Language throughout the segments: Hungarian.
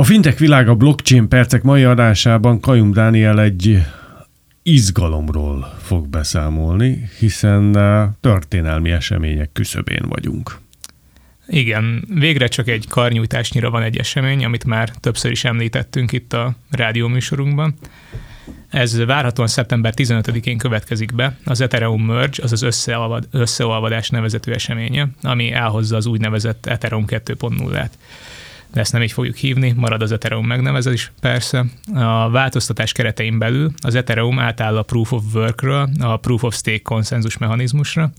A fintech világa blockchain percek mai adásában Kajum Dániel egy izgalomról fog beszámolni, hiszen történelmi események küszöbén vagyunk. Igen, végre csak egy karnyújtásnyira van egy esemény, amit már többször is említettünk itt a rádióműsorunkban. Ez várhatóan szeptember 15-én következik be, az Ethereum Merge, azaz összeolvad, összeolvadás nevezetű eseménye, ami elhozza az úgynevezett Ethereum 2.0-át de ezt nem így fogjuk hívni, marad az Ethereum megnevezés persze. A változtatás keretein belül az Ethereum átáll a Proof of Work-ről a Proof of Stake konszenzus mechanizmusra,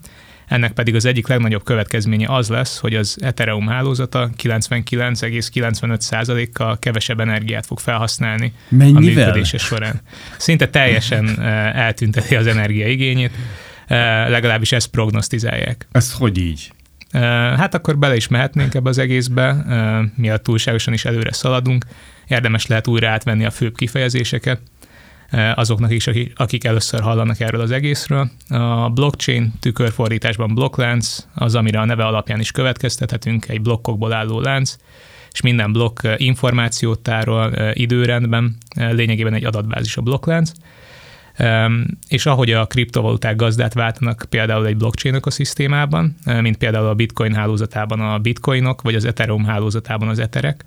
ennek pedig az egyik legnagyobb következménye az lesz, hogy az Ethereum hálózata 99,95%-kal kevesebb energiát fog felhasználni Mennyivel? a működése során. Szinte teljesen eh, eltünteti az energiaigényét, eh, legalábbis ezt prognosztizálják. Ez hogy így? Hát akkor bele is mehetnénk ebbe az egészbe, miatt túlságosan is előre szaladunk. Érdemes lehet újra átvenni a főbb kifejezéseket azoknak is, akik először hallanak erről az egészről. A blockchain tükörfordításban blokklánc, az, amire a neve alapján is következtethetünk, egy blokkokból álló lánc, és minden blokk információt tárol időrendben, lényegében egy adatbázis a blokklánc és ahogy a kriptovaluták gazdát váltanak például egy blockchain ökoszisztémában, mint például a bitcoin hálózatában a bitcoinok, vagy az Ethereum hálózatában az eterek,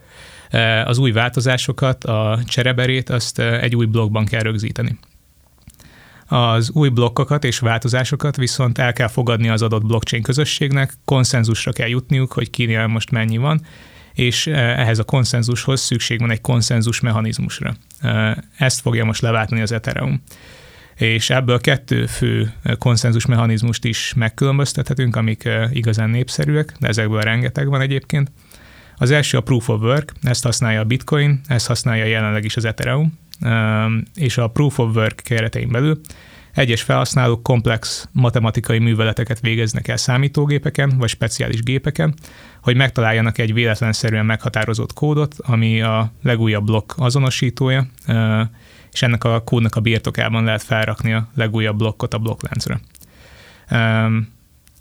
az új változásokat, a csereberét, azt egy új blokkban kell rögzíteni. Az új blokkokat és változásokat viszont el kell fogadni az adott blockchain közösségnek, konszenzusra kell jutniuk, hogy kinél most mennyi van, és ehhez a konszenzushoz szükség van egy konszenzus mechanizmusra. Ezt fogja most leváltani az Ethereum és ebből kettő fő konszenzus mechanizmust is megkülönböztethetünk, amik igazán népszerűek, de ezekből rengeteg van egyébként. Az első a Proof of Work, ezt használja a Bitcoin, ezt használja jelenleg is az Ethereum, és a Proof of Work keretein belül egyes felhasználók komplex matematikai műveleteket végeznek el számítógépeken vagy speciális gépeken, hogy megtaláljanak egy véletlenszerűen meghatározott kódot, ami a legújabb blokk azonosítója, és ennek a kódnak a birtokában lehet felrakni a legújabb blokkot a blokkláncra.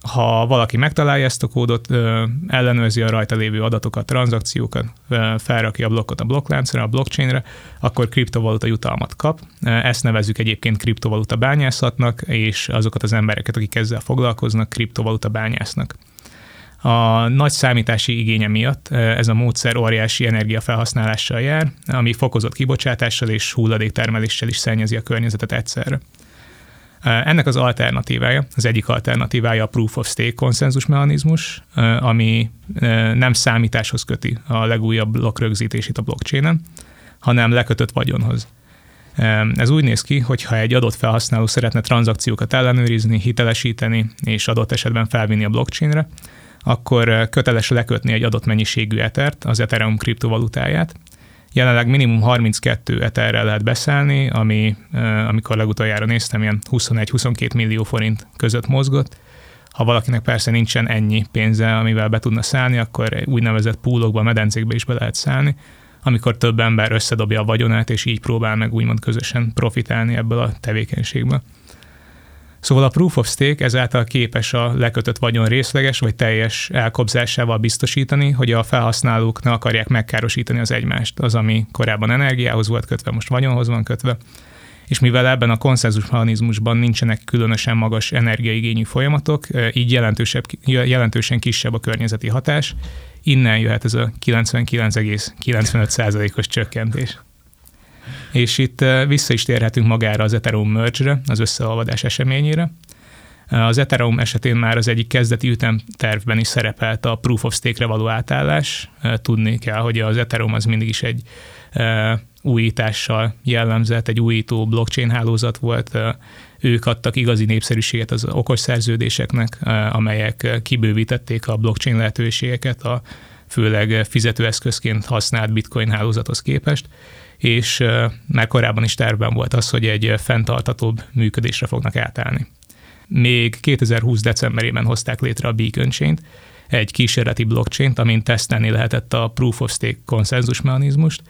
Ha valaki megtalálja ezt a kódot, ellenőrzi a rajta lévő adatokat, tranzakciókat, felrakja a blokkot a blokkláncra, a blockchainre, akkor kriptovaluta jutalmat kap. Ezt nevezzük egyébként kriptovaluta bányászatnak, és azokat az embereket, akik ezzel foglalkoznak, kriptovaluta bányásznak. A nagy számítási igénye miatt ez a módszer óriási energiafelhasználással jár, ami fokozott kibocsátással és hulladéktermeléssel is szennyezi a környezetet egyszerre. Ennek az alternatívája, az egyik alternatívája a Proof of Stake konszenzus mechanizmus, ami nem számításhoz köti a legújabb blokk rögzítését a blockchainen, hanem lekötött vagyonhoz. Ez úgy néz ki, hogy ha egy adott felhasználó szeretne tranzakciókat ellenőrizni, hitelesíteni és adott esetben felvinni a blockchainre, akkor köteles lekötni egy adott mennyiségű etert, az Ethereum kriptovalutáját. Jelenleg minimum 32 eterrel lehet beszállni, ami amikor legutoljára néztem, ilyen 21-22 millió forint között mozgott. Ha valakinek persze nincsen ennyi pénze, amivel be tudna szállni, akkor úgynevezett poolokba, medencékbe is be lehet szállni, amikor több ember összedobja a vagyonát, és így próbál meg úgymond közösen profitálni ebből a tevékenységből. Szóval a Proof of Stake ezáltal képes a lekötött vagyon részleges vagy teljes elkobzásával biztosítani, hogy a felhasználók ne akarják megkárosítani az egymást. Az, ami korábban energiához volt kötve, most vagyonhoz van kötve. És mivel ebben a konszenzus mechanizmusban nincsenek különösen magas energiaigényű folyamatok, így jelentősebb, jelentősen kisebb a környezeti hatás, innen jöhet ez a 99,95%-os csökkentés. És itt eh, vissza is térhetünk magára az Ethereum merge-re, az összeolvadás eseményére. Eh, az Ethereum esetén már az egyik kezdeti ütemtervben is szerepelt a Proof of Stake-re való átállás. Eh, tudni kell, hogy az Ethereum az mindig is egy újítással jellemzett, egy újító blockchain hálózat volt. Ők adtak igazi népszerűséget az okos szerződéseknek, amelyek kibővítették a blockchain lehetőségeket a főleg fizetőeszközként használt bitcoin hálózathoz képest és már korábban is tervben volt az, hogy egy fenntartatóbb működésre fognak átállni. Még 2020. decemberében hozták létre a Beacon chain egy kísérleti blockchain amin tesztelni lehetett a Proof of Stake konszenzus mechanizmust,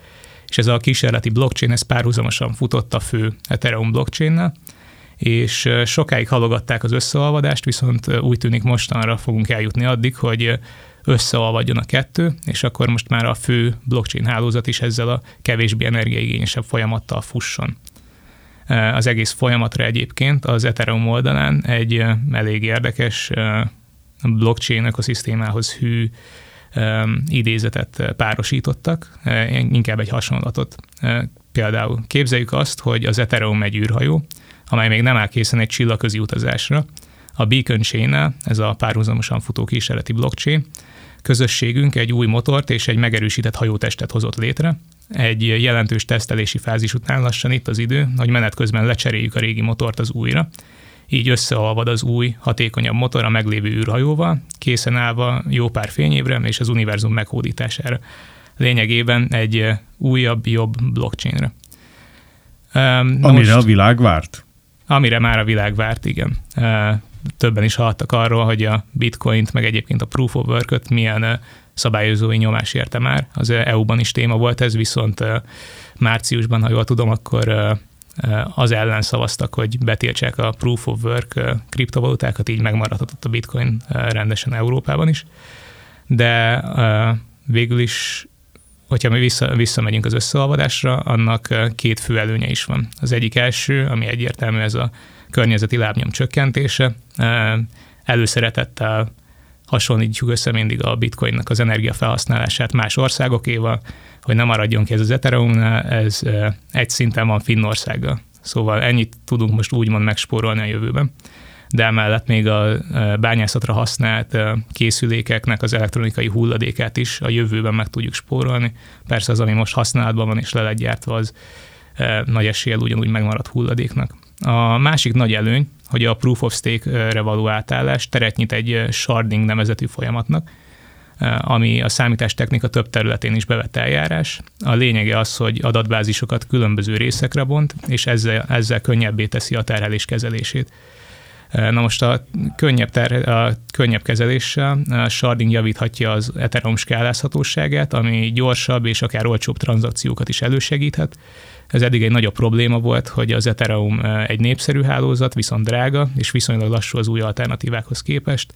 és ez a kísérleti blockchain ez párhuzamosan futott a fő Ethereum blockchain és sokáig halogatták az összeolvadást, viszont úgy tűnik mostanra fogunk eljutni addig, hogy összeolvadjon a kettő, és akkor most már a fő blockchain hálózat is ezzel a kevésbé energiaigényesebb folyamattal fusson. Az egész folyamatra egyébként az Ethereum oldalán egy elég érdekes blockchain ökoszisztémához hű idézetet párosítottak, inkább egy hasonlatot. Például képzeljük azt, hogy az Ethereum egy űrhajó, amely még nem áll készen egy csillagközi utazásra. A Beacon chain ez a párhuzamosan futó kísérleti blockchain, közösségünk egy új motort és egy megerősített hajótestet hozott létre. Egy jelentős tesztelési fázis után lassan itt az idő, hogy menet közben lecseréljük a régi motort az újra, így összeolvad az új, hatékonyabb motor a meglévő űrhajóval, készen állva jó pár fényévre és az univerzum meghódítására. Lényegében egy újabb, jobb blockchainre. Na amire most, a világ várt? Amire már a világ várt, igen. Többen is hallottak arról, hogy a bitcoint, meg egyébként a proof of work milyen szabályozói nyomás érte már. Az EU-ban is téma volt ez, viszont márciusban, ha jól tudom, akkor az ellen szavaztak, hogy betiltsák a proof of work kriptovalutákat, így megmaradhatott a bitcoin rendesen Európában is. De végül is, hogyha mi vissza, visszamegyünk az összeolvadásra, annak két fő előnye is van. Az egyik első, ami egyértelmű, ez a környezeti lábnyom csökkentése. Előszeretettel hasonlítjuk össze mindig a bitcoinnak az energiafelhasználását más országokéval, hogy nem maradjon ki ez az Ethereumnál, ez egy szinten van Finnországgal. Szóval ennyit tudunk most úgymond megspórolni a jövőben. De emellett még a bányászatra használt készülékeknek az elektronikai hulladékát is a jövőben meg tudjuk spórolni. Persze az, ami most használatban van és le lett gyártva, az nagy eséllyel ugyanúgy megmaradt hulladéknak. A másik nagy előny, hogy a proof of stake-re való teret nyit egy sharding nevezetű folyamatnak, ami a számítástechnika több területén is bevett eljárás. A lényege az, hogy adatbázisokat különböző részekre bont, és ezzel, ezzel könnyebbé teszi a terhelés kezelését. Na most a könnyebb, ter, a könnyebb kezeléssel a sharding javíthatja az Ethereum skálázhatóságát, ami gyorsabb és akár olcsóbb tranzakciókat is elősegíthet. Ez eddig egy nagyobb probléma volt, hogy az Ethereum egy népszerű hálózat, viszont drága, és viszonylag lassú az új alternatívákhoz képest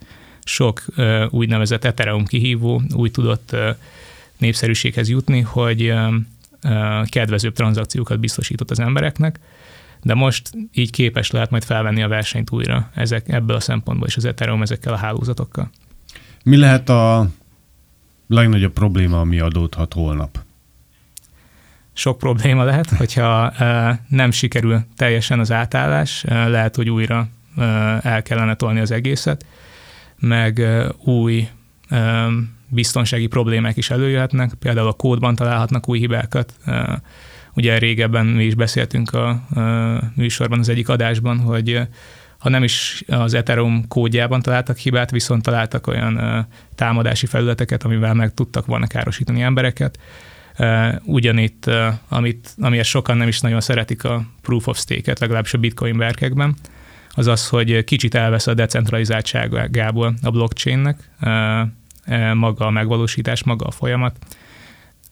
sok úgynevezett Ethereum kihívó úgy tudott népszerűséghez jutni, hogy kedvezőbb tranzakciókat biztosított az embereknek, de most így képes lehet majd felvenni a versenyt újra ezek, ebből a szempontból is az Ethereum ezekkel a hálózatokkal. Mi lehet a legnagyobb probléma, ami adódhat holnap? Sok probléma lehet, hogyha nem sikerül teljesen az átállás, lehet, hogy újra el kellene tolni az egészet meg új biztonsági problémák is előjöhetnek, például a kódban találhatnak új hibákat. Ugye régebben mi is beszéltünk a műsorban, az egyik adásban, hogy ha nem is az Ethereum kódjában találtak hibát, viszont találtak olyan támadási felületeket, amivel meg tudtak volna károsítani embereket. Ugyanitt, amit, amiért sokan nem is nagyon szeretik a proof of stake-et, legalábbis a bitcoin verkekben, az az, hogy kicsit elvesz a decentralizáltságából a blockchainnek, maga a megvalósítás, maga a folyamat.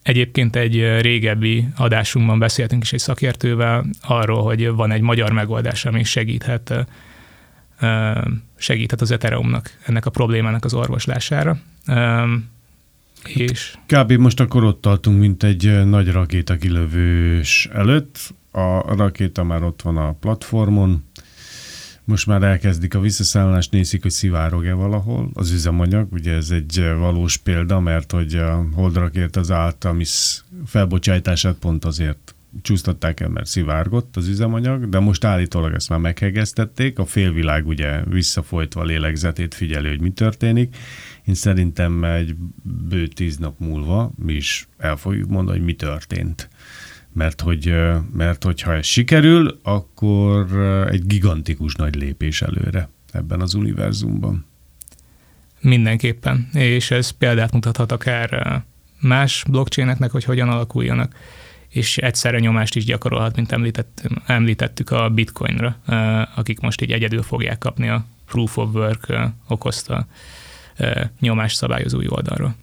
Egyébként egy régebbi adásunkban beszéltünk is egy szakértővel arról, hogy van egy magyar megoldás, ami segíthet, segíthet az Ethereumnak ennek a problémának az orvoslására. És... Kb. most akkor ott tartunk, mint egy nagy rakéta kilövős előtt. A rakéta már ott van a platformon, most már elkezdik a visszaszállást, nézik, hogy szivárog-e valahol az üzemanyag. Ugye ez egy eh, valós példa, mert hogy a holdrakért az Altamis felbocsátását pont azért csúsztatták el, mert szivárgott az üzemanyag, de most állítólag ezt már meghegeztették, a félvilág ugye visszafolytva lélegzetét figyeli, hogy mi történik. Én szerintem egy bő tíz nap múlva mi is el fogjuk mondani, hogy mi történt mert hogy mert hogyha ez sikerül, akkor egy gigantikus nagy lépés előre ebben az univerzumban. Mindenképpen, és ez példát mutathat akár más blockchaineknek, hogy hogyan alakuljanak, és egyszerre nyomást is gyakorolhat, mint említett, említettük a bitcoinra, akik most így egyedül fogják kapni a proof of work okozta nyomás szabályozói oldalról.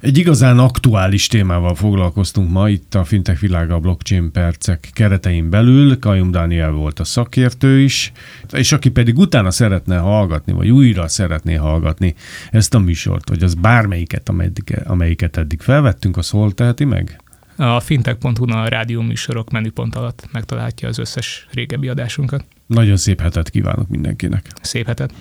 Egy igazán aktuális témával foglalkoztunk ma itt a Fintech világa a blockchain percek keretein belül. Kajum Dániel volt a szakértő is, és aki pedig utána szeretne hallgatni, vagy újra szeretné hallgatni ezt a műsort, vagy az bármelyiket, amelyiket, amelyiket eddig felvettünk, az hol teheti meg? A fintech.hu a rádió műsorok menüpont alatt megtalálja az összes régebbi adásunkat. Nagyon szép hetet kívánok mindenkinek. Szép hetet.